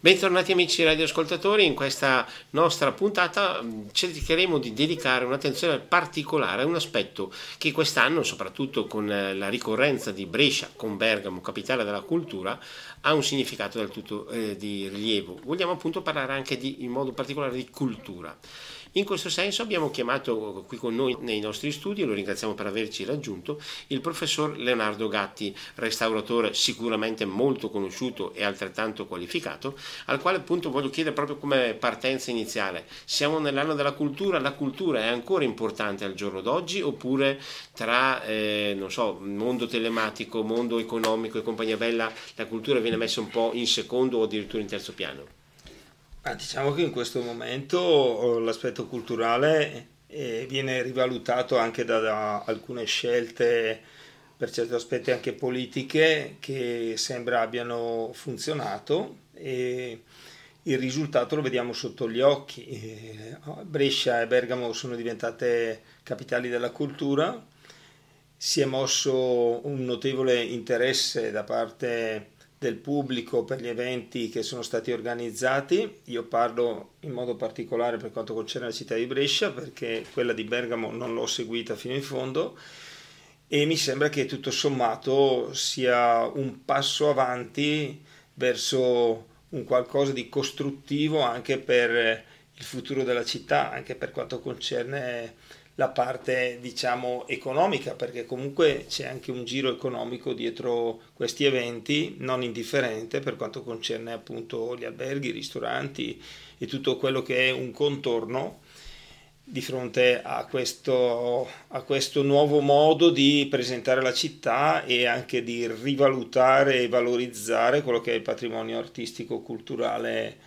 Bentornati amici radioascoltatori, in questa nostra puntata mm, cercheremo di dedicare un'attenzione particolare a un aspetto che quest'anno, soprattutto con eh, la ricorrenza di Brescia con Bergamo, capitale della cultura, ha un significato del tutto eh, di rilievo. Vogliamo appunto parlare anche di, in modo particolare di cultura. In questo senso abbiamo chiamato qui con noi nei nostri studi, e lo ringraziamo per averci raggiunto, il professor Leonardo Gatti, restauratore sicuramente molto conosciuto e altrettanto qualificato, al quale appunto voglio chiedere proprio come partenza iniziale, siamo nell'anno della cultura, la cultura è ancora importante al giorno d'oggi oppure tra, eh, non so, mondo telematico, mondo economico e compagnia bella, la cultura viene messa un po' in secondo o addirittura in terzo piano? Ah, diciamo che in questo momento oh, l'aspetto culturale eh, viene rivalutato anche da, da, alcune scelte, per certi aspetti anche politiche, che sembra abbiano funzionato e il risultato lo vediamo sotto gli occhi. Eh, Brescia e Bergamo sono diventate capitali della cultura, si è mosso un notevole interesse da parte del pubblico per gli eventi che sono stati organizzati. Io parlo in modo particolare per quanto concerne la città di Brescia perché quella di Bergamo non l'ho seguita fino in fondo e mi sembra che tutto sommato sia un passo avanti verso un qualcosa di costruttivo anche per il futuro della città, anche per quanto concerne la parte diciamo economica perché comunque c'è anche un giro economico dietro questi eventi non indifferente per quanto concerne appunto gli alberghi, i ristoranti e tutto quello che è un contorno di fronte a questo, a questo nuovo modo di presentare la città e anche di rivalutare e valorizzare quello che è il patrimonio artistico culturale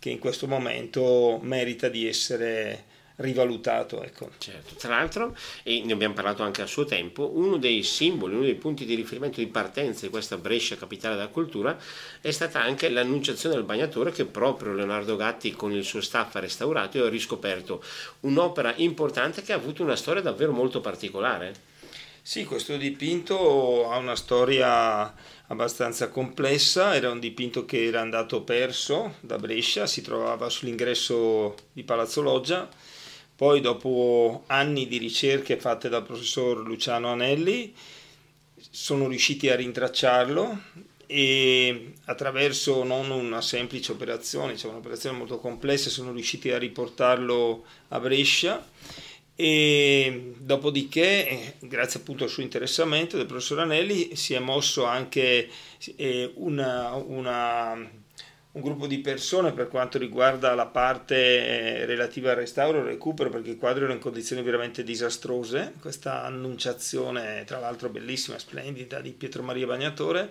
che in questo momento merita di essere rivalutato. Ecco. Certo. Tra l'altro, e ne abbiamo parlato anche a suo tempo, uno dei simboli, uno dei punti di riferimento di partenza di questa Brescia capitale della cultura è stata anche l'annunciazione del bagnatore che proprio Leonardo Gatti con il suo staff ha restaurato e ha riscoperto un'opera importante che ha avuto una storia davvero molto particolare. Sì, questo dipinto ha una storia abbastanza complessa, era un dipinto che era andato perso da Brescia, si trovava sull'ingresso di Palazzo Loggia poi dopo anni di ricerche fatte dal professor Luciano Anelli sono riusciti a rintracciarlo e attraverso non una semplice operazione, cioè un'operazione molto complessa, sono riusciti a riportarlo a Brescia e dopodiché, grazie appunto al suo interessamento del professor Anelli, si è mosso anche eh, una, una un gruppo di persone per quanto riguarda la parte eh, relativa al restauro e recupero perché il quadro era in condizioni veramente disastrose. Questa annunciazione tra l'altro bellissima, splendida di Pietro Maria Bagnatore.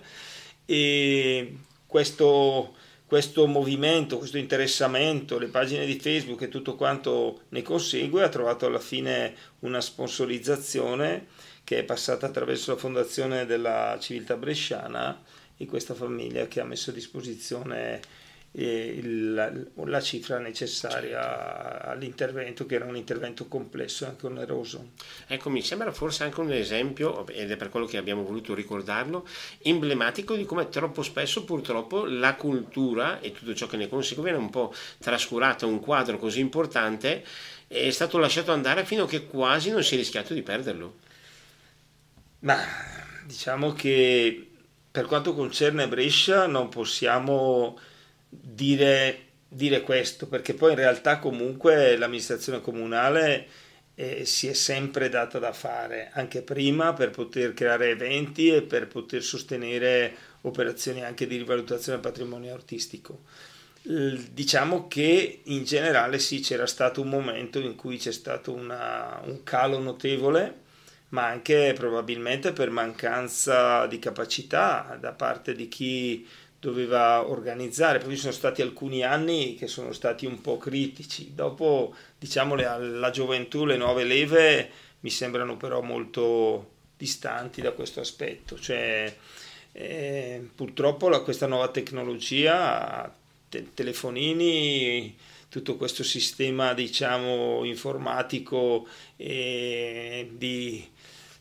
E questo, questo movimento, questo interessamento, le pagine di Facebook e tutto quanto ne consegue ha trovato alla fine una sponsorizzazione che è passata attraverso la fondazione della civiltà bresciana di questa famiglia che ha messo a disposizione eh, il, la, la, cifra necessaria all'intervento, che era un intervento complesso e anche oneroso. Ecco, mi sembra forse anche un esempio, ed è per quello che abbiamo voluto ricordarlo, emblematico di come troppo spesso purtroppo la cultura e tutto ciò che ne consegue viene un po' trascurata, un quadro così importante è stato lasciato andare fino a che quasi non si è rischiato di perderlo. Ma diciamo che per quanto concerne Brescia non possiamo dire, dire questo, perché poi in realtà comunque l'amministrazione comunale eh, si è sempre data da fare, anche prima per poter creare eventi e per poter sostenere operazioni anche di rivalutazione del patrimonio artistico. Diciamo che in generale sì, c'era stato un momento in cui c'è stato una, un calo notevole ma anche probabilmente per mancanza di capacità da parte di chi doveva organizzare. Poi ci sono stati alcuni anni che sono stati un po' critici. Dopo, diciamo, la gioventù, le nuove leve mi sembrano però molto distanti da questo aspetto. Cioè, eh, purtroppo la, questa nuova tecnologia, te- telefonini, tutto questo sistema, diciamo, informatico eh, di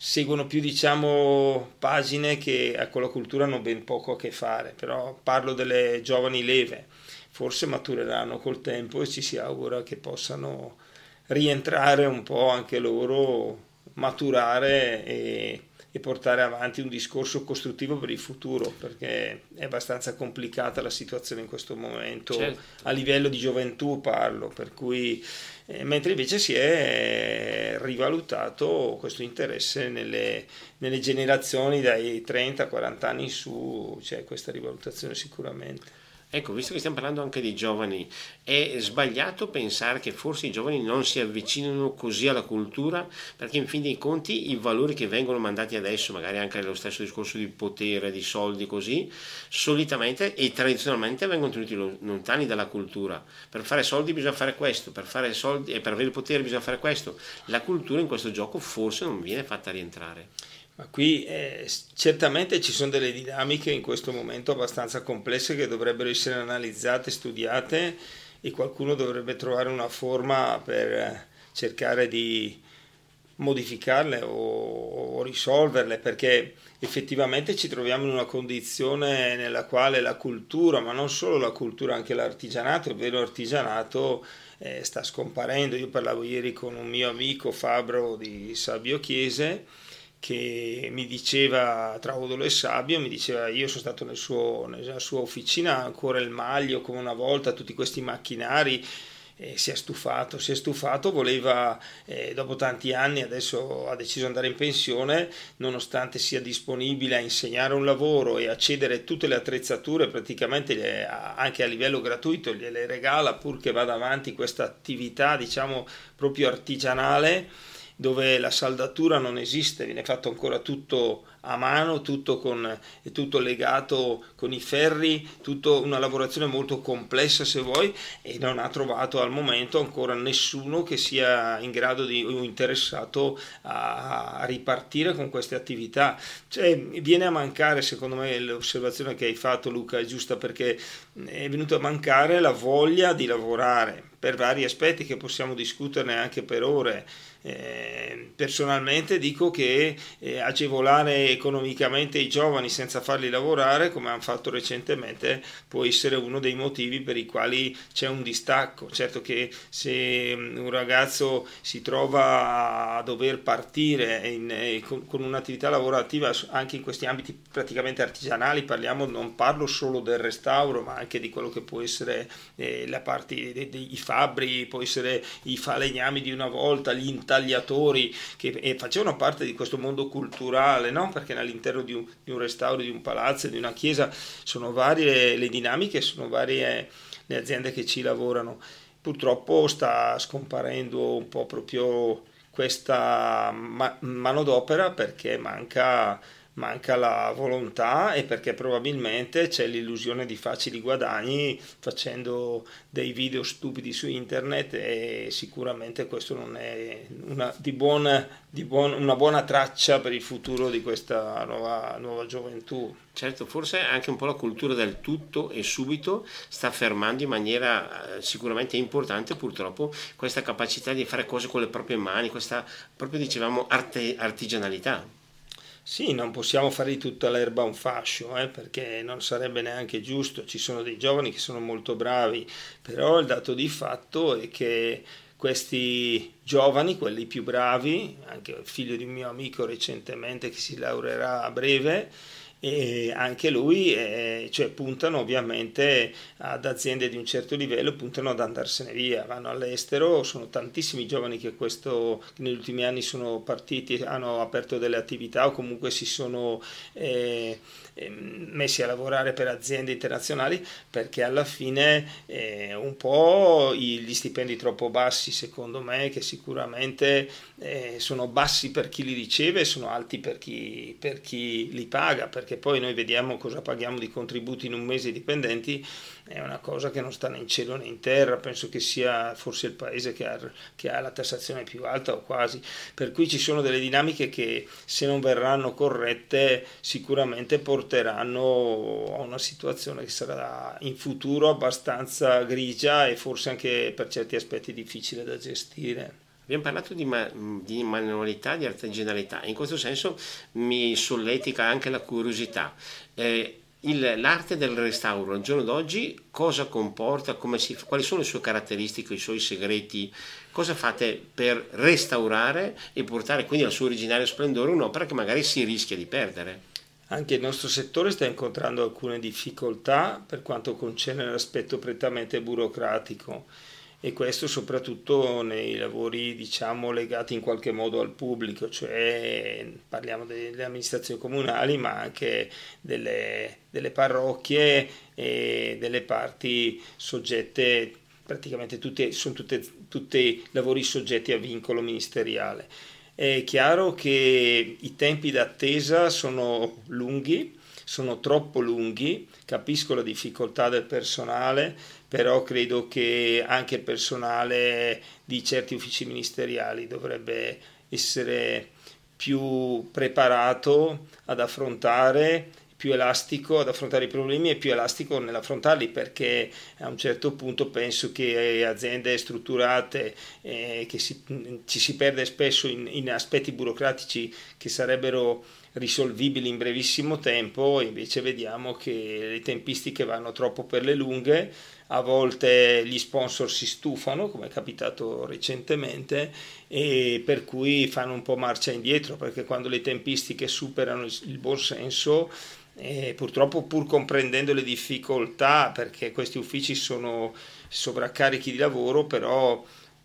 seguono più diciamo pagine che con la cultura hanno ben poco a che fare, però parlo delle giovani leve. Forse matureranno col tempo e ci si augura che possano rientrare un po' anche loro, maturare e e portare avanti un discorso costruttivo per il futuro, perché è abbastanza complicata la situazione in questo momento, certo. a livello di gioventù parlo, per cui, eh, mentre invece si è rivalutato questo interesse nelle, nelle generazioni dai 30-40 anni in su, c'è questa rivalutazione sicuramente. Ecco, visto che stiamo parlando anche dei giovani, è sbagliato pensare che forse i giovani non si avvicinano così alla cultura, perché in fin dei conti i valori che vengono mandati adesso, magari anche nello stesso discorso di potere, di soldi, così, solitamente e tradizionalmente vengono tenuti lontani dalla cultura. Per fare soldi bisogna fare questo, per fare soldi e per avere potere bisogna fare questo. La cultura in questo gioco forse non viene fatta rientrare. Ma qui eh, certamente ci sono delle dinamiche in questo momento abbastanza complesse che dovrebbero essere analizzate, studiate e qualcuno dovrebbe trovare una forma per eh, cercare di modificarle o, o risolverle perché effettivamente ci troviamo in una condizione nella quale la cultura, ma non solo la cultura, anche l'artigianato, il vero artigianato eh, sta scomparendo. Io parlavo ieri con un mio amico Fabro di Sabio Chiese che mi diceva tra Odolo e Sabio, mi diceva io sono stato nel suo, nella sua officina, ancora il maglio come una volta, tutti questi macchinari, eh, si è stufato, si è stufato, voleva eh, dopo tanti anni, adesso ha deciso di andare in pensione, nonostante sia disponibile a insegnare un lavoro e a cedere tutte le attrezzature praticamente le, anche a livello gratuito, gliele regala purché vada avanti questa attività diciamo proprio artigianale dove la saldatura non esiste, viene fatto ancora tutto a mano, tutto, con, tutto legato con i ferri, tutto una lavorazione molto complessa se vuoi e non ha trovato al momento ancora nessuno che sia in grado di o interessato a, a ripartire con queste attività. Cioè, viene a mancare, secondo me, l'osservazione che hai fatto Luca è giusta perché è venuta a mancare la voglia di lavorare per vari aspetti che possiamo discuterne anche per ore. Eh, personalmente dico che eh, agevolare economicamente i giovani senza farli lavorare, come hanno fatto recentemente, può essere uno dei motivi per i quali c'è un distacco. Certo che se mm, un ragazzo si trova a dover partire in, eh, con, con, un'attività lavorativa anche in questi ambiti praticamente artigianali, parliamo, non parlo solo del restauro, ma anche di quello che può essere eh, la parte dei, dei fabbri, può essere i falegnami di una volta, gli intanti tagliatori che facevano parte di questo mondo culturale, no? perché all'interno di un, di un, restauro, di un palazzo, di una chiesa sono varie le dinamiche, sono varie le aziende che ci lavorano. Purtroppo sta scomparendo un po' proprio questa ma- manodopera perché manca manca la volontà e perché probabilmente c'è l'illusione di facili guadagni facendo dei video stupidi su internet e sicuramente questo non è una, di buona, di buon, una buona traccia per il futuro di questa nuova, nuova gioventù. Certo, forse anche un po' la cultura del tutto e subito sta fermando in maniera eh, sicuramente importante purtroppo questa capacità di fare cose con le proprie mani, questa proprio dicevamo arte, artigianalità. Sì, non possiamo fare di tutta l'erba un fascio, eh, perché non sarebbe neanche giusto, ci sono dei giovani che sono molto bravi, però il dato di fatto è che questi giovani, quelli più bravi, anche figlio di un mio amico recentemente che si laureerà a breve, e anche lui, eh, cioè puntano ovviamente ad aziende di un certo livello, puntano ad andarsene via, vanno all'estero, sono tantissimi giovani che, questo, che negli ultimi anni sono partiti, hanno aperto delle attività o comunque si sono... Eh, messi a lavorare per aziende internazionali perché alla fine eh, un po' gli stipendi troppo bassi secondo me che sicuramente eh, sono bassi per chi li riceve e sono alti per chi, per chi li paga perché poi noi vediamo cosa paghiamo di contributi in un mese dipendenti è una cosa che non sta né in cielo né in terra, penso che sia forse il paese che ha, che ha, la tassazione più alta o quasi, per cui ci sono delle dinamiche che se non verranno corrette sicuramente porteranno a una situazione che sarà in futuro abbastanza grigia e forse anche per certi aspetti difficile da gestire. Abbiamo parlato di, ma- di, manualità, di artigianalità, in questo senso mi solletica anche la curiosità. Eh, il, l'arte del restauro al giorno d'oggi cosa comporta, si, quali sono le sue caratteristiche, i suoi segreti, cosa fate per restaurare e portare quindi al suo originario splendore un'opera che magari si rischia di perdere? Anche il nostro settore sta incontrando alcune difficoltà per quanto concerne l'aspetto prettamente burocratico e questo soprattutto nei lavori diciamo legati in qualche modo al pubblico, cioè parliamo delle amministrazioni comunali ma anche delle, delle parrocchie e delle parti soggette, praticamente tutti, sono tutti lavori soggetti a vincolo ministeriale. È chiaro che i tempi d'attesa sono lunghi, sono troppo lunghi, capisco la difficoltà del personale, però credo che anche il personale di certi uffici ministeriali dovrebbe essere più preparato ad affrontare più elastico ad affrontare i problemi e più elastico nell'affrontarli perché a un certo punto penso che aziende strutturate eh, che si, ci si perde spesso in, in aspetti burocratici che sarebbero risolvibili in brevissimo tempo, invece vediamo che le tempistiche vanno troppo per le lunghe, a volte gli sponsor si stufano, come è capitato recentemente, e per cui fanno un po' marcia indietro, perché quando le tempistiche superano il buon senso, e purtroppo pur comprendendo le difficoltà, perché questi uffici sono sovraccarichi di lavoro, però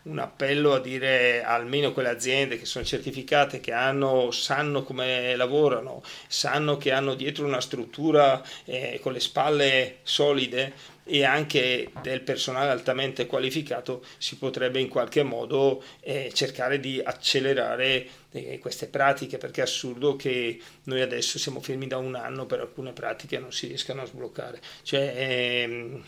un appello a dire almeno quelle aziende che sono certificate, che hanno, sanno come lavorano, sanno che hanno dietro una struttura eh, con le spalle solide, e anche del personale altamente qualificato si potrebbe in qualche modo eh, cercare di accelerare eh, queste pratiche perché è assurdo che noi adesso siamo fermi da un anno per alcune pratiche non si riescano a sbloccare. Cioè ehm,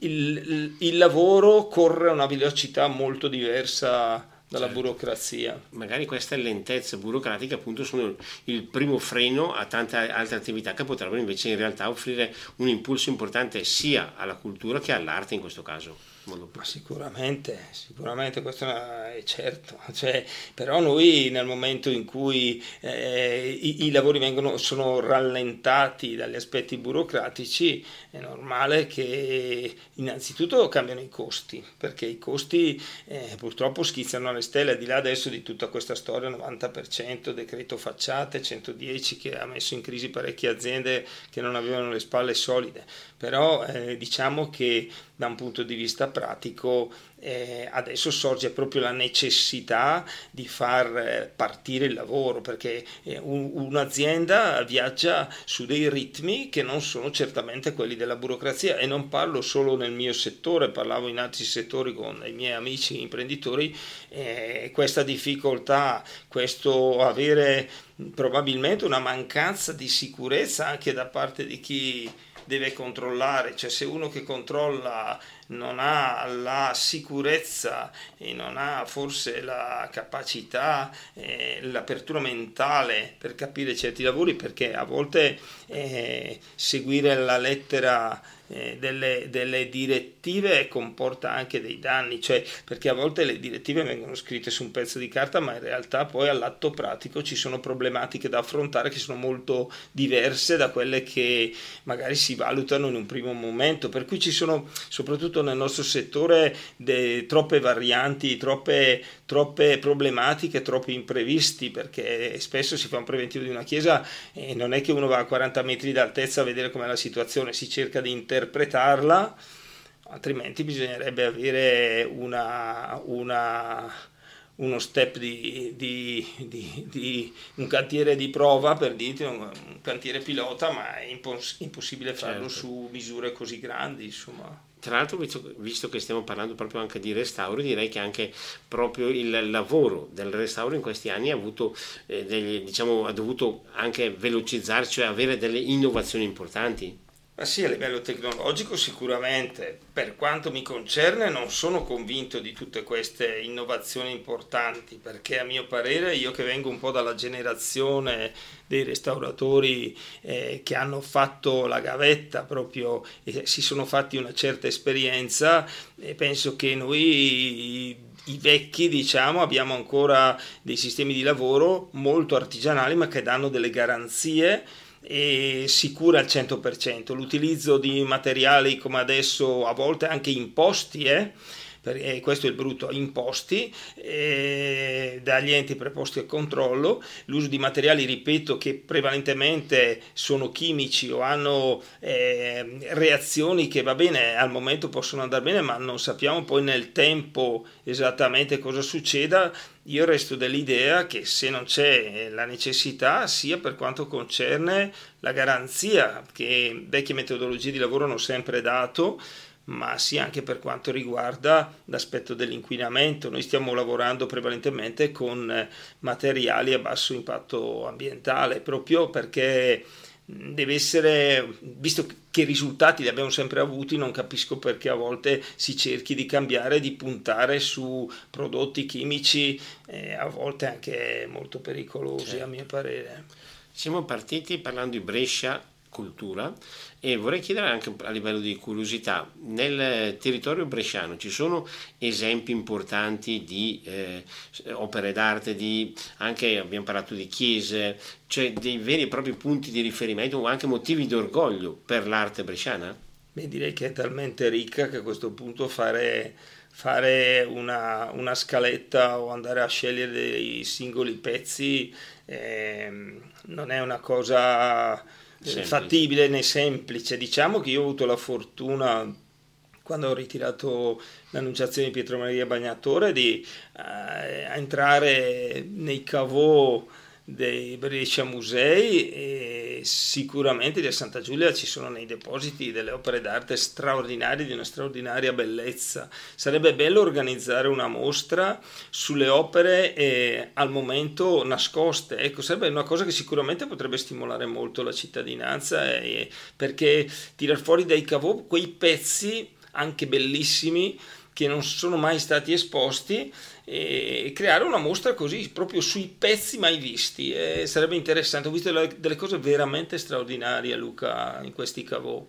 il, il lavoro corre a una velocità molto diversa dalla certo. burocrazia. Magari queste lentezze burocratiche appunto sono il primo freno a tante altre attività che potrebbero invece in realtà offrire un impulso importante sia alla cultura che all'arte in questo caso. Ma sicuramente, sicuramente questo è certo, cioè, però noi nel momento in cui eh, i, i, lavori vengono, sono rallentati dagli aspetti burocratici è normale che innanzitutto cambiano i costi, perché i costi eh, purtroppo schizzano alle stelle, al di là adesso di tutta questa storia, 90% decreto facciate, 110 che ha messo in crisi parecchie aziende che non avevano le spalle solide, però eh, diciamo che da un punto di vista pratico eh, adesso sorge proprio la necessità di far eh, partire il lavoro perché eh, un, un'azienda viaggia su dei ritmi che non sono certamente quelli della burocrazia e non parlo solo nel mio settore, parlavo in altri settori con i miei amici imprenditori, eh, questa difficoltà, questo avere probabilmente una mancanza di sicurezza anche da parte di chi deve controllare, cioè se uno che controlla non ha la sicurezza e non ha forse la capacità, eh, l'apertura mentale per capire certi lavori, perché a volte eh, seguire la lettera eh, delle, delle, direttive comporta anche dei danni, cioè perché a volte le direttive vengono scritte su un pezzo di carta, ma in realtà poi all'atto pratico ci sono problematiche da affrontare che sono molto diverse da quelle che magari si valutano in un primo momento, per cui ci sono soprattutto nel nostro settore de, troppe varianti, troppe, troppe problematiche, troppi imprevisti, perché spesso si fa un preventivo di una chiesa e non è che uno va a 40 metri d'altezza a vedere com'è la situazione, si cerca di intervenire interpretarla, altrimenti bisognerebbe avere una, una, uno step di, di, di, di, un cantiere di prova per dirti un, un cantiere pilota, ma è impos- impossibile farlo certo. su misure così grandi, insomma. Tra l'altro, visto, che stiamo parlando proprio anche di restauro, direi che anche proprio il lavoro del restauro in questi anni ha, avuto, eh, degli, diciamo, ha dovuto anche velocizzare, cioè avere delle innovazioni importanti. Ma sì, a livello tecnologico sicuramente. Per quanto mi concerne non sono convinto di tutte queste innovazioni importanti, perché a mio parere io che vengo un po' dalla generazione dei restauratori eh, che hanno fatto la gavetta proprio e si sono fatti una certa esperienza, e penso che noi i vecchi, diciamo, abbiamo ancora dei sistemi di lavoro molto artigianali ma che danno delle garanzie sicura al 100%. L'utilizzo di materiali come adesso a volte anche imposti, eh, perché questo è il brutto, imposti eh, dagli enti preposti al controllo, l'uso di materiali, ripeto, che prevalentemente sono chimici o hanno eh, reazioni che va bene, al momento possono andare bene, ma non sappiamo poi nel tempo esattamente cosa succeda. Io resto dell'idea che se non c'è la necessità, sia per quanto concerne la garanzia che vecchie metodologie di lavoro hanno sempre dato, ma sia anche per quanto riguarda l'aspetto dell'inquinamento. Noi stiamo lavorando prevalentemente con eh, materiali a basso impatto ambientale, proprio perché deve essere, visto che risultati li abbiamo sempre avuti, non capisco perché a volte si cerchi di cambiare, di puntare su prodotti chimici, eh, a volte anche molto pericolosi certo. a mio parere. Siamo partiti parlando di Brescia cultura e vorrei chiedere anche a livello di curiosità, nel territorio bresciano ci sono esempi importanti di eh, opere d'arte, di, anche abbiamo parlato di chiese, cioè dei veri e propri punti di riferimento o anche motivi di orgoglio per l'arte bresciana? Beh, direi che è talmente ricca che a questo punto fare fare una, una, scaletta o andare a scegliere dei singoli pezzi eh, non è una cosa semplice. fattibile né semplice. Diciamo che io ho avuto la fortuna quando ho ritirato l'annunciazione di Pietro Maria Bagnatore di eh, entrare nei cavò dei Brescia Musei e sicuramente di Santa Giulia ci sono nei depositi delle opere d'arte straordinarie di una straordinaria bellezza. Sarebbe bello organizzare una mostra sulle opere eh, al momento nascoste, ecco, sarebbe una cosa che sicuramente potrebbe stimolare molto la cittadinanza eh, perché tirar fuori dai cavò quei pezzi anche bellissimi che non sono mai stati esposti e creare una mostra così proprio sui pezzi mai visti e sarebbe interessante. Ho visto delle cose veramente straordinarie Luca in questi cavò.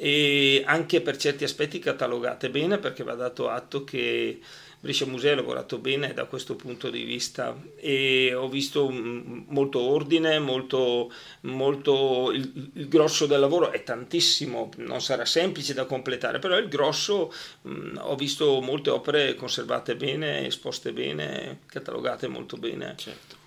E anche per certi aspetti catalogate bene perché va dato atto che Brescia Museo ha lavorato bene da questo punto di vista e ho visto molto ordine, molto, molto il, il, grosso del lavoro è tantissimo, non sarà semplice da completare, però il grosso mh, ho visto molte opere conservate bene, esposte bene, catalogate molto bene. Certo.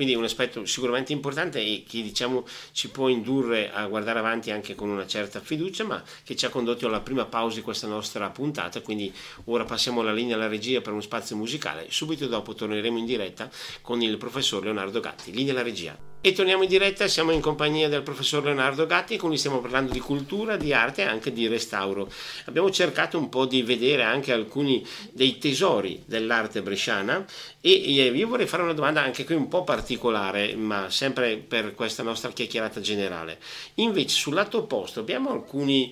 Quindi un aspetto sicuramente importante e che diciamo ci può indurre a guardare avanti anche con una certa fiducia, ma che ci ha condotto alla prima pausa di questa nostra puntata. Quindi ora passiamo la linea alla regia per uno spazio musicale. Subito dopo torneremo in diretta con il professor Leonardo Gatti. Linea alla regia. E torniamo in diretta, siamo in compagnia del professor Leonardo Gatti con cui stiamo parlando di cultura, di arte e anche di restauro. Abbiamo cercato un po' di vedere anche alcuni dei tesori dell'arte bresciana e io vorrei fare una domanda anche qui un po' particolare, ma sempre per questa nostra chiacchierata generale. Invece sul lato opposto abbiamo alcuni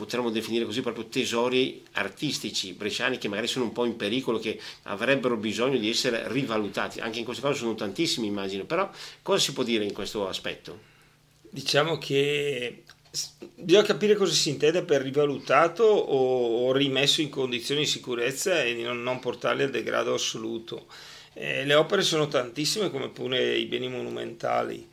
potremmo definire così proprio tesori artistici bresciani che magari sono un po' in pericolo, che avrebbero bisogno di essere rivalutati. Anche in questo caso sono tantissimi, immagino, però cosa si può dire in questo aspetto? Diciamo che bisogna capire cosa si intende per rivalutato o, rimesso in condizioni di sicurezza e di non, non portarli al degrado assoluto. Eh, le opere sono tantissime come pure i beni monumentali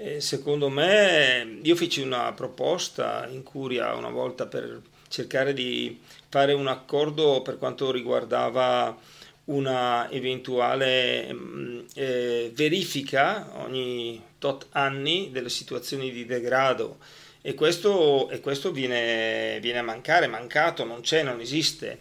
e secondo me io feci una proposta in curia una volta per cercare di fare un accordo per quanto riguardava una eventuale mm, eh, verifica ogni tot anni delle situazioni di degrado. E questo, e questo viene, viene a mancare, mancato, non c'è, non esiste.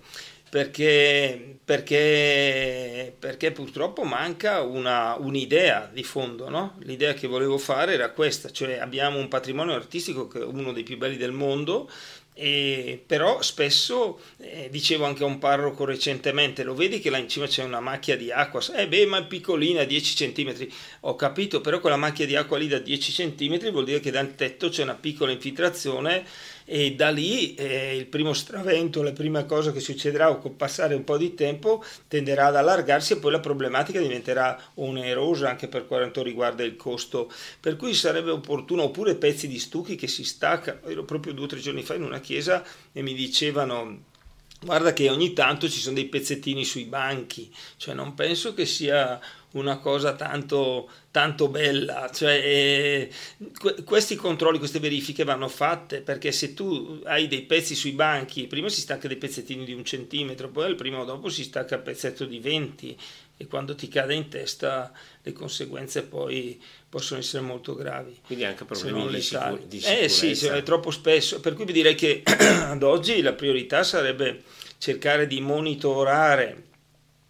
Perché, perché, perché purtroppo manca una, un'idea di fondo. No? L'idea che volevo fare era questa, cioè abbiamo un patrimonio artistico che è uno dei più belli del mondo, e però spesso, eh, dicevo anche a un parroco recentemente, lo vedi che là in cima c'è una macchia di acqua, eh beh ma è piccolina, 10 cm, ho capito, però quella macchia di acqua lì da 10 cm vuol dire che dal tetto c'è una piccola infiltrazione e da lì eh, il primo stravento, la prima cosa che succederà con passare un po' di tempo tenderà ad allargarsi e poi la problematica diventerà onerosa anche per quanto riguarda il costo. Per cui sarebbe opportuno, oppure pezzi di stucchi che si staccano. Ero proprio due o tre giorni fa in una chiesa e mi dicevano guarda che ogni tanto ci sono dei pezzettini sui banchi, cioè non penso che sia una cosa tanto, tanto bella. Cioè, eh, questi controlli, queste verifiche vanno fatte perché se tu hai dei pezzi sui banchi, prima si stacca dei pezzettini di un centimetro, poi al primo o dopo si stacca il pezzetto di 20 e quando ti cade in testa le conseguenze poi possono essere molto gravi. Quindi anche problemi di, sicur- di sicurezza. Eh sì, è troppo spesso, per cui vi direi che ad oggi la priorità sarebbe cercare di monitorare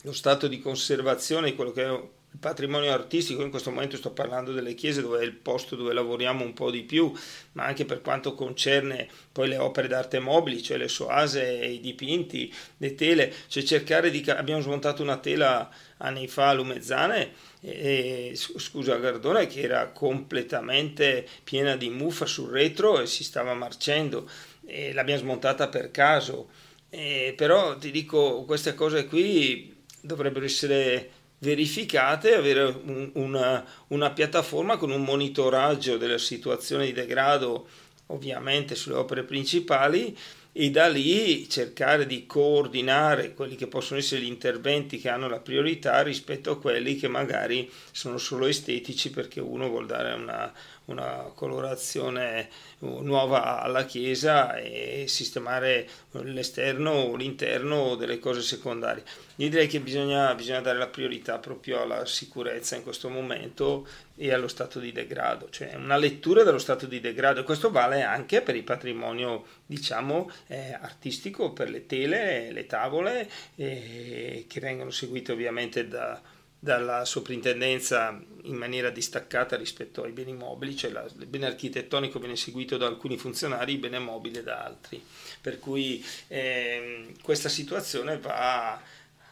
lo stato di conservazione di quello che è il patrimonio artistico, in questo momento sto parlando delle chiese dove è il posto dove lavoriamo un po' di più, ma anche per quanto concerne poi le opere d'arte mobili, cioè le soase, i dipinti, le tele, cioè cercare di... abbiamo smontato una tela anni fa a Lumezzane, e, scusa Gardone, che era completamente piena di muffa sul retro e si stava marcendo e l'abbiamo smontata per caso. E, però ti dico, queste cose qui dovrebbero essere verificate, avere un, una, una piattaforma con un monitoraggio della situazione di degrado ovviamente sulle opere principali e da lì cercare di coordinare quelli che possono essere gli interventi che hanno la priorità rispetto a quelli che magari sono solo estetici perché uno vuol dare una, una colorazione nuova alla chiesa e sistemare l'esterno o l'interno delle cose secondarie. Io direi che bisogna, bisogna dare la priorità proprio alla sicurezza in questo momento e allo stato di degrado, cioè una lettura dello stato di degrado questo vale anche per il patrimonio diciamo eh, artistico, per le tele, le tavole eh, che vengono seguite ovviamente da dalla soprintendenza in maniera distaccata rispetto ai beni mobili, cioè la, il bene architettonico viene seguito da alcuni funzionari, il bene mobile da altri. Per cui eh, questa situazione va,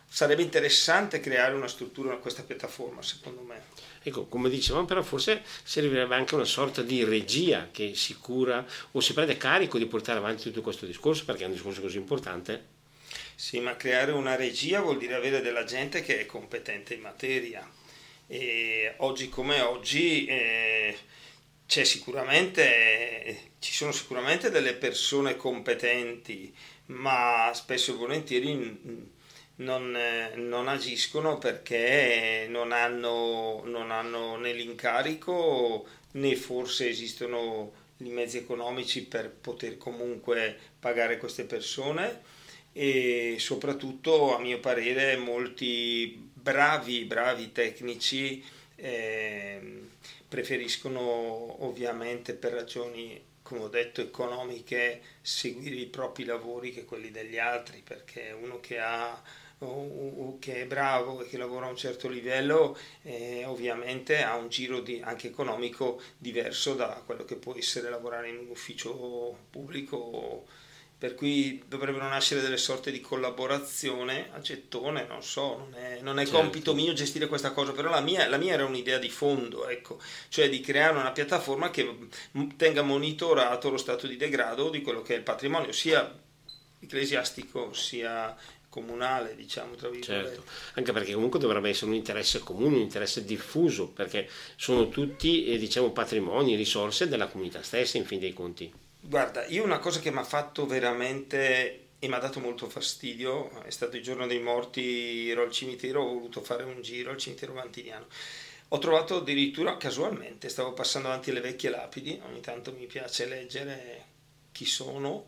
sarebbe interessante creare una struttura, questa piattaforma secondo me. Ecco, come dicevamo, però forse servirebbe anche una sorta di regia che si cura o si prende carico di portare avanti tutto questo discorso, perché è un discorso così importante sì, ma creare una regia vuol dire avere della gente che è competente in materia. E oggi come oggi eh, c'è sicuramente, ci sono sicuramente delle persone competenti, ma spesso e volentieri non, non agiscono perché non hanno, non hanno né l'incarico né forse esistono i mezzi economici per poter comunque pagare queste persone e soprattutto a mio parere molti bravi, bravi tecnici eh, preferiscono ovviamente per ragioni come ho detto economiche seguire i propri lavori che quelli degli altri perché uno che ha che è bravo e che lavora a un certo livello eh, ovviamente ha un giro di, anche economico diverso da quello che può essere lavorare in un ufficio pubblico per cui dovrebbero nascere delle sorte di collaborazione a gettone, non so, non è, non è certo. compito mio gestire questa cosa, però la mia, la mia, era un'idea di fondo, ecco, cioè di creare una piattaforma che tenga monitorato lo stato di degrado di quello che è il patrimonio, sia ecclesiastico sia comunale, diciamo, tra virgolette. Certo, anche perché comunque dovrebbe essere un interesse comune, un interesse diffuso, perché sono tutti, eh, diciamo, patrimoni, risorse della comunità stessa, in fin dei conti. Guarda, io una cosa che mi ha fatto veramente e mi ha dato molto fastidio è stato il giorno dei morti, ero al cimitero, ho voluto fare un giro al cimitero Vantiniano. Ho trovato addirittura casualmente, stavo passando avanti alle vecchie lapidi, ogni tanto mi piace leggere chi sono,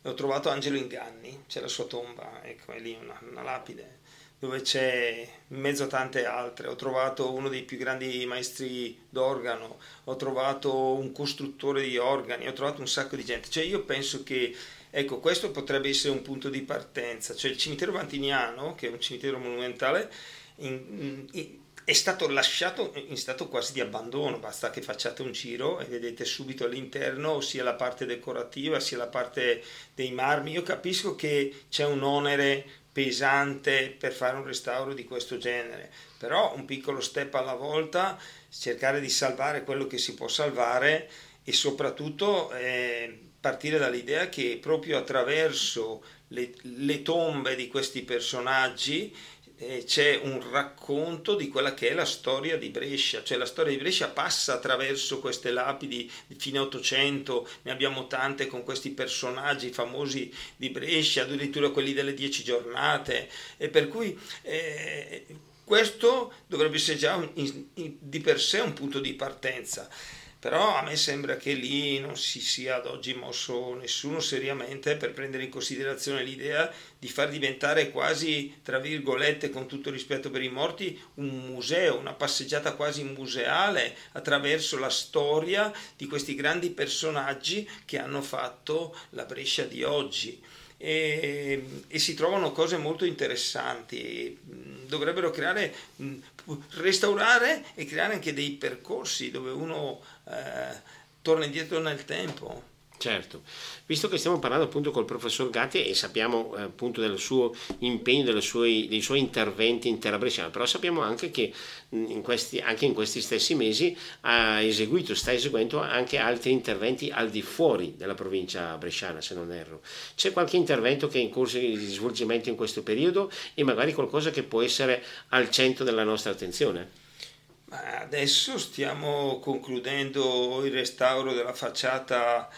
e ho trovato Angelo Inganni, c'è la sua tomba, ecco, è lì una, una lapide dove c'è in mezzo a tante altre. Ho trovato uno dei più grandi maestri d'organo, ho trovato un costruttore di organi, ho trovato un sacco di gente. Cioè io penso che ecco, questo potrebbe essere un punto di partenza. Cioè il cimitero Vantiniano, che è un cimitero monumentale, in, in, è stato lasciato in stato quasi di abbandono, basta che facciate un giro e vedete subito all'interno sia la parte decorativa sia la parte dei marmi. Io capisco che c'è un onere pesante per fare un restauro di questo genere, però un piccolo step alla volta, cercare di salvare quello che si può salvare e soprattutto eh, partire dall'idea che proprio attraverso le, le tombe di questi personaggi c'è un racconto di quella che è la storia di Brescia, cioè la storia di Brescia passa attraverso queste lapidi di fine 800, ne abbiamo tante con questi personaggi famosi di Brescia, addirittura quelli delle dieci giornate, e per cui eh, questo dovrebbe essere già in, in, di per sé un punto di partenza però a me sembra che lì non si sia ad oggi mosso nessuno seriamente per prendere in considerazione l'idea di far diventare quasi, tra virgolette, con tutto rispetto per i morti, un museo, una passeggiata quasi museale attraverso la storia di questi grandi personaggi che hanno fatto la Brescia di oggi. E, e, si trovano cose molto interessanti. Dovrebbero creare, restaurare e creare anche dei percorsi dove uno eh, torna indietro nel tempo. Certo, visto che stiamo parlando appunto col professor Gatti e sappiamo eh, appunto del suo impegno, suoi, dei suoi interventi in terra bresciana, però sappiamo anche che in questi, anche in questi stessi mesi ha eseguito, sta eseguendo anche altri interventi al di fuori della provincia bresciana, se non erro. C'è qualche intervento che è in corso di svolgimento in questo periodo e magari qualcosa che può essere al centro della nostra attenzione? Adesso stiamo concludendo il restauro della facciata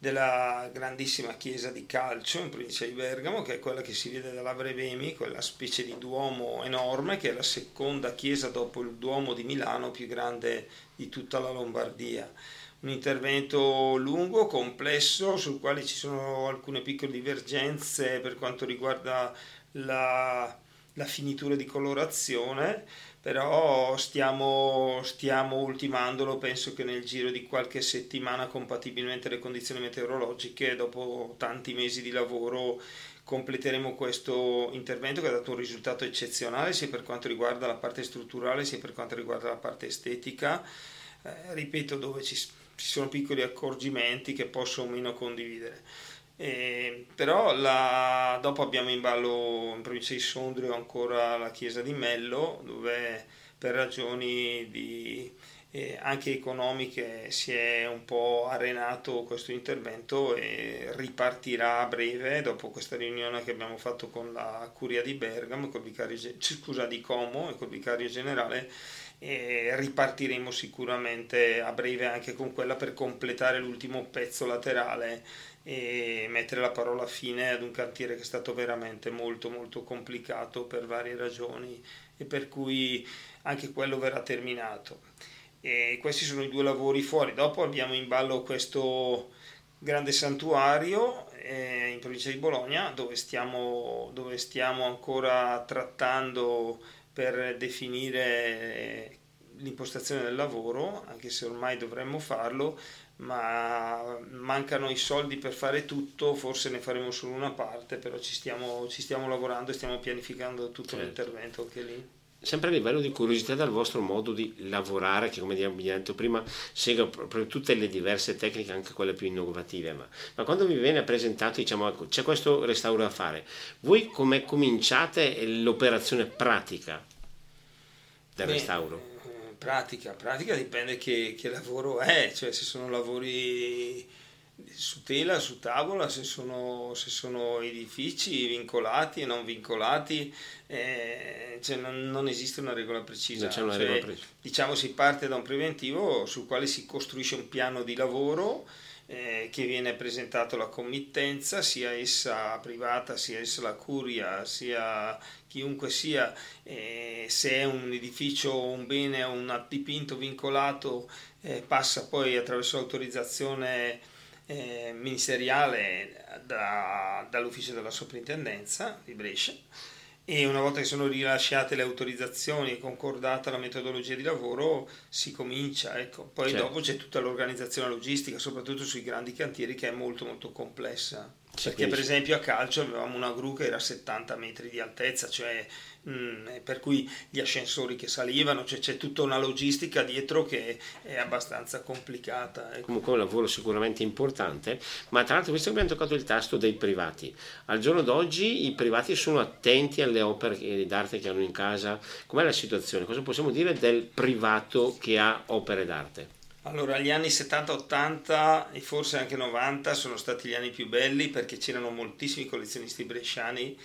della grandissima chiesa di Calcio in provincia di Bergamo, che è quella che si vede dall'Avrevemi, quella specie di duomo enorme, che è la seconda chiesa dopo il duomo di Milano più grande di tutta la Lombardia. Un intervento lungo, complesso, sul quale ci sono alcune piccole divergenze per quanto riguarda la, la finitura di colorazione però stiamo, stiamo ultimandolo, penso che nel giro di qualche settimana, compatibilmente alle condizioni meteorologiche, dopo tanti mesi di lavoro, completeremo questo intervento che ha dato un risultato eccezionale sia per quanto riguarda la parte strutturale sia per quanto riguarda la parte estetica. Eh, ripeto, dove ci, ci sono piccoli accorgimenti che posso o meno condividere. Eh, però la, dopo abbiamo in ballo in provincia di Sondrio ancora la chiesa di Mello dove per ragioni di, eh, anche economiche si è un po' arenato questo intervento e ripartirà a breve dopo questa riunione che abbiamo fatto con la curia di Bergamo, col vicario, scusa, di Como e col vicario generale e ripartiremo sicuramente a breve anche con quella per completare l'ultimo pezzo laterale e mettere la parola fine ad un cantiere che è stato veramente molto molto complicato per varie ragioni e per cui anche quello verrà terminato. E questi sono i due lavori fuori. Dopo abbiamo in ballo questo grande santuario eh, in provincia di Bologna dove stiamo, dove stiamo ancora trattando per definire l'impostazione del lavoro, anche se ormai dovremmo farlo, ma mancano i soldi per fare tutto, forse ne faremo solo una parte, però ci stiamo, ci stiamo lavorando e stiamo pianificando tutto certo. l'intervento anche lì. Sempre a livello di curiosità dal vostro modo di lavorare, che come abbiamo detto prima segue proprio tutte le diverse tecniche, anche quelle più innovative, ma, ma quando vi viene presentato, diciamo, ecco, c'è questo restauro da fare, voi come cominciate l'operazione pratica del Beh, restauro? Pratica, pratica dipende che, che lavoro è, cioè se sono lavori su tela, su tavola, se sono, se sono edifici vincolati e non vincolati, eh, cioè non, non, esiste una regola precisa. Una cioè, regola precisa. Diciamo si parte da un preventivo sul quale si costruisce un piano di lavoro eh, che viene presentato alla committenza, sia essa privata, sia essa la curia, sia chiunque sia, eh, se è un edificio, un bene o un dipinto vincolato, eh, passa poi attraverso l'autorizzazione eh, ministeriale da, dall'ufficio della soprintendenza di Brescia e una volta che sono rilasciate le autorizzazioni e concordata la metodologia di lavoro si comincia, ecco. poi certo. dopo c'è tutta l'organizzazione logistica, soprattutto sui grandi cantieri che è molto molto complessa. Perché per esempio a calcio avevamo una gru che era a 70 metri di altezza, cioè Mm, per cui gli ascensori che salivano, cioè c'è tutta una logistica dietro che è abbastanza complicata. Ecco. Comunque è un lavoro sicuramente importante, ma tra l'altro visto che abbiamo toccato il tasto dei privati, al giorno d'oggi i privati sono attenti alle opere d'arte che hanno in casa, com'è la situazione? Cosa possiamo dire del privato che ha opere d'arte? Allora, gli anni 70, 80 e forse anche 90 sono stati gli anni più belli perché c'erano moltissimi collezionisti bresciani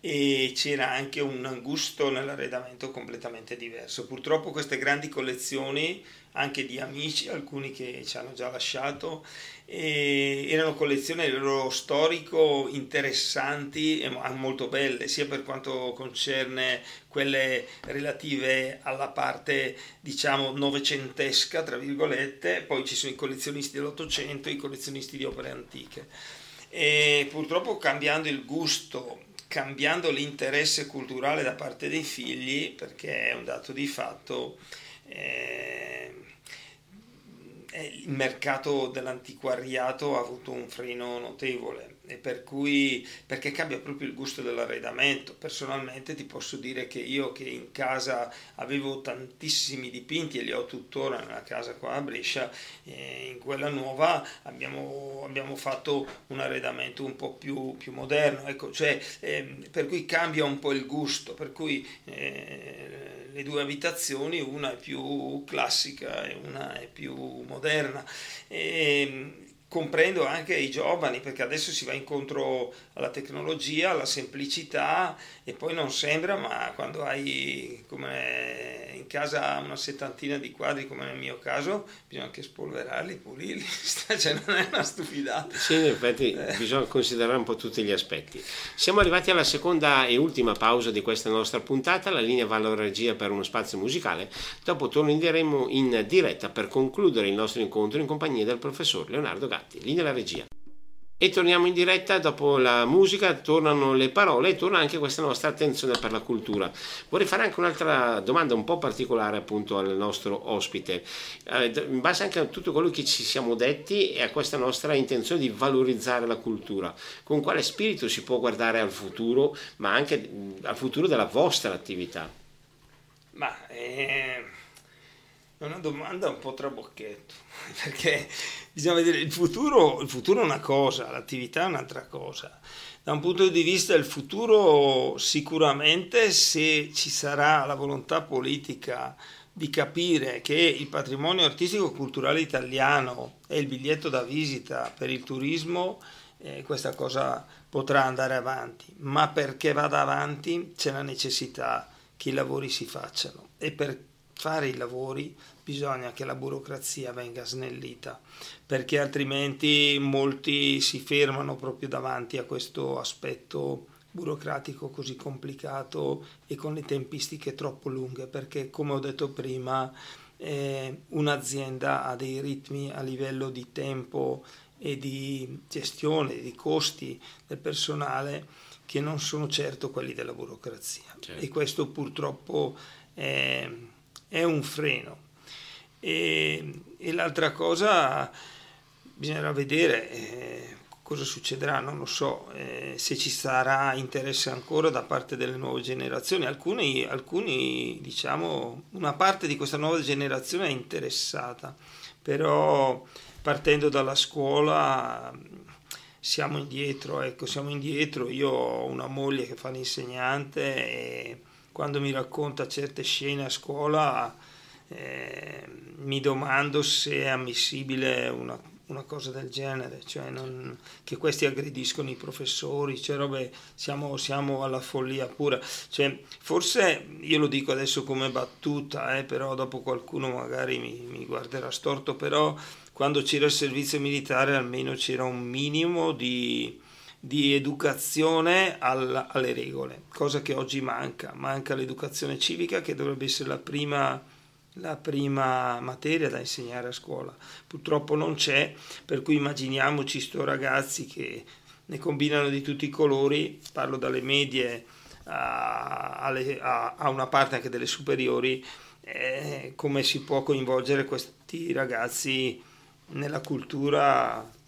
e c'era anche un gusto nell'arredamento completamente diverso. Purtroppo queste grandi collezioni, anche di amici, alcuni che ci hanno già lasciato, erano collezioni a livello storico interessanti e molto belle, sia per quanto concerne quelle relative alla parte diciamo novecentesca, tra virgolette, poi ci sono i collezionisti dell'Ottocento i collezionisti di opere antiche. E purtroppo cambiando il gusto cambiando l'interesse culturale da parte dei figli, perché è un dato di fatto, eh, il mercato dell'antiquariato ha avuto un freno notevole e per cui perché cambia proprio il gusto dell'arredamento. Personalmente ti posso dire che io che in casa avevo tantissimi dipinti e li ho tuttora nella casa qua a Brescia, eh, in quella nuova abbiamo, abbiamo, fatto un arredamento un po' più, più moderno, ecco, cioè, eh, per cui cambia un po' il gusto, per cui eh, le due abitazioni, una è più classica e una è più moderna. E, comprendo anche i giovani perché adesso si va incontro alla tecnologia, alla semplicità e poi non sembra, ma quando hai come casa una settantina di quadri come nel mio caso, bisogna anche spolverarli, pulirli, cioè non è una stupidata. Sì, in effetti eh. bisogna considerare un po' tutti gli aspetti. Siamo arrivati alla seconda e ultima pausa di questa nostra puntata, la linea va alla regia per uno spazio musicale, dopo torneremo in diretta per concludere il nostro incontro in compagnia del professor Leonardo Gatti. Gatti, linea la regia. E torniamo in diretta, dopo la musica tornano le parole e torna anche questa nostra attenzione per la cultura. Vorrei fare anche un'altra domanda un po' particolare appunto al nostro ospite, eh, in base anche a tutto quello che ci siamo detti e a questa nostra intenzione di valorizzare la cultura. Con quale spirito si può guardare al futuro, ma anche al futuro della vostra attività? Ma... Eh è una domanda un po' trabocchetto, perché bisogna vedere il futuro, il futuro è una cosa, l'attività è un'altra cosa. Da un punto di vista del futuro, sicuramente se ci sarà la volontà politica di capire che il patrimonio artistico-culturale italiano è il biglietto da visita per il turismo, eh, questa cosa potrà andare avanti, ma perché vada avanti c'è la necessità che i lavori si facciano e per fare i lavori bisogna che la burocrazia venga snellita perché altrimenti molti si fermano proprio davanti a questo aspetto burocratico così complicato e con le tempistiche troppo lunghe perché come ho detto prima eh, un'azienda ha dei ritmi a livello di tempo e di gestione di costi del personale che non sono certo quelli della burocrazia certo. e questo purtroppo è è un freno. E, e l'altra cosa bisognerà vedere eh, cosa succederà, non lo so, eh, se ci sarà interesse ancora da parte delle nuove generazioni. Alcuni, alcuni, diciamo, una parte di questa nuova generazione è interessata, però partendo dalla scuola siamo indietro, ecco, siamo indietro. Io ho una moglie che fa l'insegnante e quando mi racconta certe scene a scuola eh, mi domando se è ammissibile una, una cosa del genere, cioè non, che questi aggrediscono i professori, cioè robe, siamo, siamo alla follia pura. Cioè, forse io lo dico adesso come battuta, eh, però dopo qualcuno magari mi, mi guarderà storto, però quando c'era il servizio militare almeno c'era un minimo di di educazione al, alle regole, cosa che oggi manca. Manca l'educazione civica che dovrebbe essere la prima, la prima materia da insegnare a scuola. Purtroppo non c'è, per cui immaginiamoci sto ragazzi che ne combinano di tutti i colori, parlo dalle medie a, a, a una parte anche delle superiori, eh, come si può coinvolgere questi ragazzi nella cultura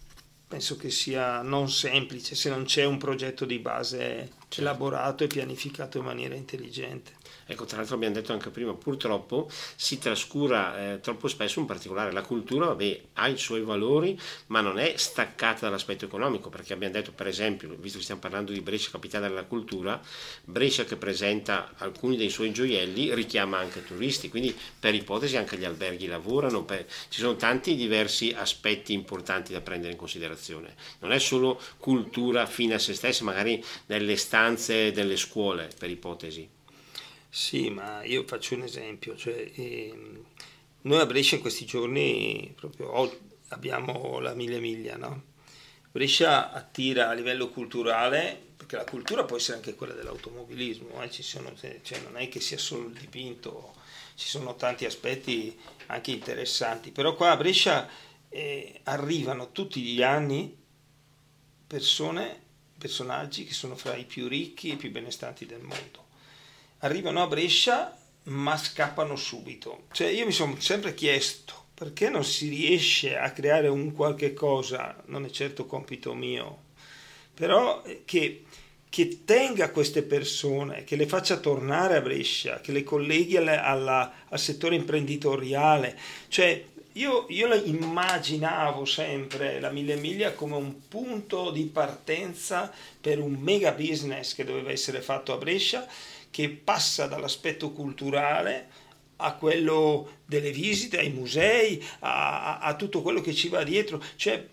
penso che sia non semplice se non c'è un progetto di base certo. elaborato e pianificato in maniera intelligente. Ecco, tra l'altro abbiamo detto anche prima, purtroppo si trascura eh, troppo spesso in particolare la cultura, vabbè, ha i suoi valori, ma non è staccata dall'aspetto economico, perché abbiamo detto per esempio, visto che stiamo parlando di Brescia capitale della cultura, Brescia che presenta alcuni dei suoi gioielli richiama anche turisti, quindi per ipotesi anche gli alberghi lavorano, per... ci sono tanti diversi aspetti importanti da prendere in considerazione. Non è solo cultura fine a se stessa, magari nelle stanze delle scuole, per ipotesi. Sì, ma io faccio un esempio, cioè, ehm, noi a Brescia in questi giorni proprio abbiamo la mille miglia, no? Brescia attira a livello culturale, perché la cultura può essere anche quella dell'automobilismo, eh? sono, cioè non è che sia solo il dipinto, ci sono tanti aspetti anche interessanti, però qua a Brescia eh, arrivano tutti gli anni persone, personaggi che sono fra i più ricchi e i più benestanti del mondo. Arrivano a Brescia ma scappano subito. Cioè io mi sono sempre chiesto perché non si riesce a creare un qualche cosa, non è certo compito mio, però eh, che, che tenga queste persone, che le faccia tornare a Brescia, che le colleghi alla, alla, al settore imprenditoriale. Cioè, io, io immaginavo sempre la Mille Miglia come un punto di partenza per un mega business che doveva essere fatto a Brescia, che passa dall'aspetto culturale a quello delle visite, ai musei, a, a, tutto quello che ci va dietro, cioè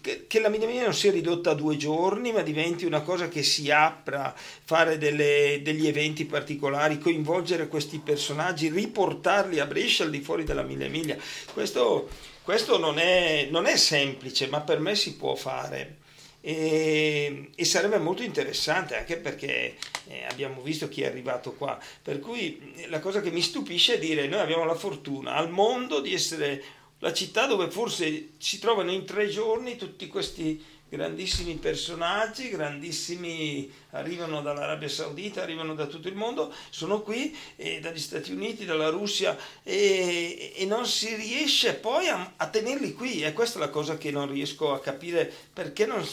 che, che la Miglia non sia ridotta a due giorni, ma diventi una cosa che si apra, fare delle, degli eventi particolari, coinvolgere questi personaggi, riportarli a Brescia al di fuori della Miglia Miglia. Questo, questo non, è, non è semplice, ma per me si può fare. E, e, sarebbe molto interessante anche perché eh, abbiamo visto chi è arrivato qua. Per cui la cosa che mi stupisce è dire noi abbiamo la fortuna al mondo di essere la città dove forse si trovano in tre giorni tutti questi grandissimi personaggi, grandissimi, arrivano dall'Arabia Saudita, arrivano da tutto il mondo, sono qui, eh, dagli Stati Uniti, dalla Russia e, e non si riesce poi a, a, tenerli qui. E questa è la cosa che non riesco a capire perché non,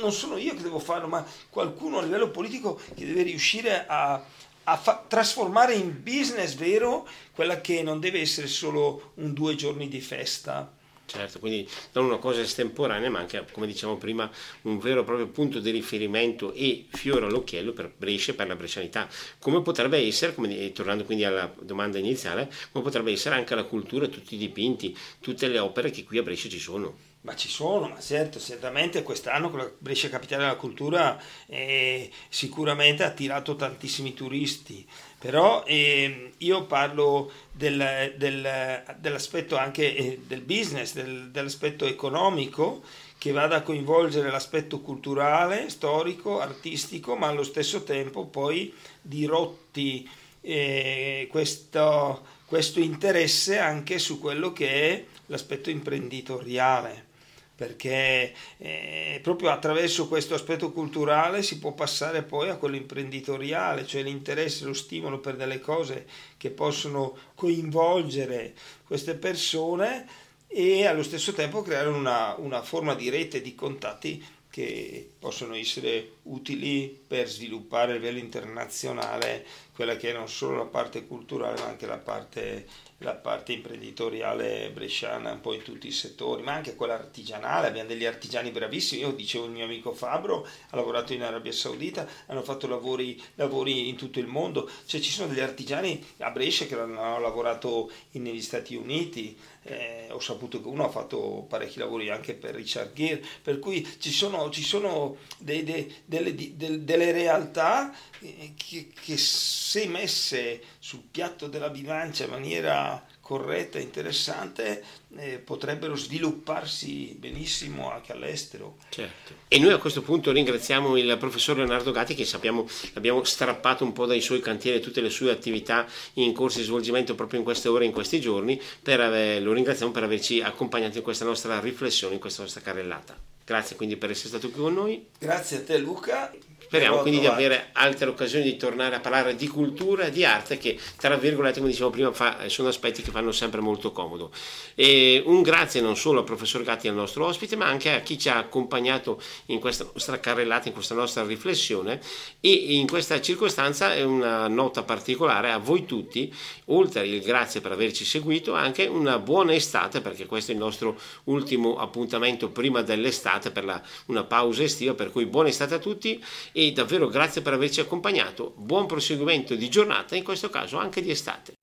non sono io che devo farlo, ma qualcuno a livello politico che deve riuscire a, a fa- trasformare in business vero quella che non deve essere solo un due giorni di festa Certo, quindi non una cosa estemporanea, ma anche, come diciamo prima, un vero e proprio punto di riferimento e fiore all'occhiello per Brescia e per la brescianità. Come potrebbe essere, come, tornando quindi alla domanda iniziale, come potrebbe essere anche la cultura, tutti i dipinti, tutte le opere che qui a Brescia ci sono. Ma ci sono, ma certo, certamente quest'anno con la Brescia Capitale della Cultura eh, sicuramente ha attirato tantissimi turisti, però eh, io parlo del, del, dell'aspetto anche eh, del business, del, dell'aspetto economico che vada a coinvolgere l'aspetto culturale, storico, artistico, ma allo stesso tempo poi dirotti eh, questo, questo interesse anche su quello che è l'aspetto imprenditoriale perché eh, proprio attraverso questo aspetto culturale si può passare poi a quello imprenditoriale, cioè l'interesse, lo stimolo per delle cose che possono coinvolgere queste persone e allo stesso tempo creare una, una forma di rete di contatti che possono essere utili per sviluppare a livello internazionale quella che è non solo la parte culturale ma anche la parte la parte imprenditoriale bresciana un po' in tutti i settori, ma anche quella artigianale, abbiamo degli artigiani bravissimi, io dicevo il mio amico Fabro ha lavorato in Arabia Saudita, hanno fatto lavori, lavori in tutto il mondo, cioè ci sono degli artigiani a Brescia che hanno lavorato negli Stati Uniti, eh, ho saputo che uno ha fatto parecchi lavori anche per Richard Gere, per cui ci sono, ci sono dei, dei, delle, delle, delle, realtà eh, che, che se messe sul piatto della bilancia in maniera corretta e interessante eh, potrebbero svilupparsi benissimo anche all'estero. Certo. E noi a questo punto ringraziamo il professor Leonardo Gatti che sappiamo abbiamo strappato un po' dai suoi cantieri tutte le sue attività in corso di svolgimento proprio in queste ore, in questi giorni, per, eh, lo ringraziamo per averci accompagnato in questa nostra riflessione, in questa nostra carrellata. Grazie quindi per essere stato qui con noi. Grazie a te Luca. Speriamo quindi di avere altre occasioni di tornare a parlare di cultura e di arte che, tra virgolette, come dicevo prima, fa, sono aspetti che fanno sempre molto comodo. E un grazie non solo al professor Gatti, al nostro ospite, ma anche a chi ci ha accompagnato in questa nostra carrellata, in questa nostra riflessione e in questa circostanza è una nota particolare a voi tutti, oltre il grazie per averci seguito, anche una buona estate perché questo è il nostro ultimo appuntamento prima dell'estate per la, una pausa estiva, per cui buona estate a tutti e davvero grazie per averci accompagnato. Buon proseguimento di giornata, in questo caso anche di estate.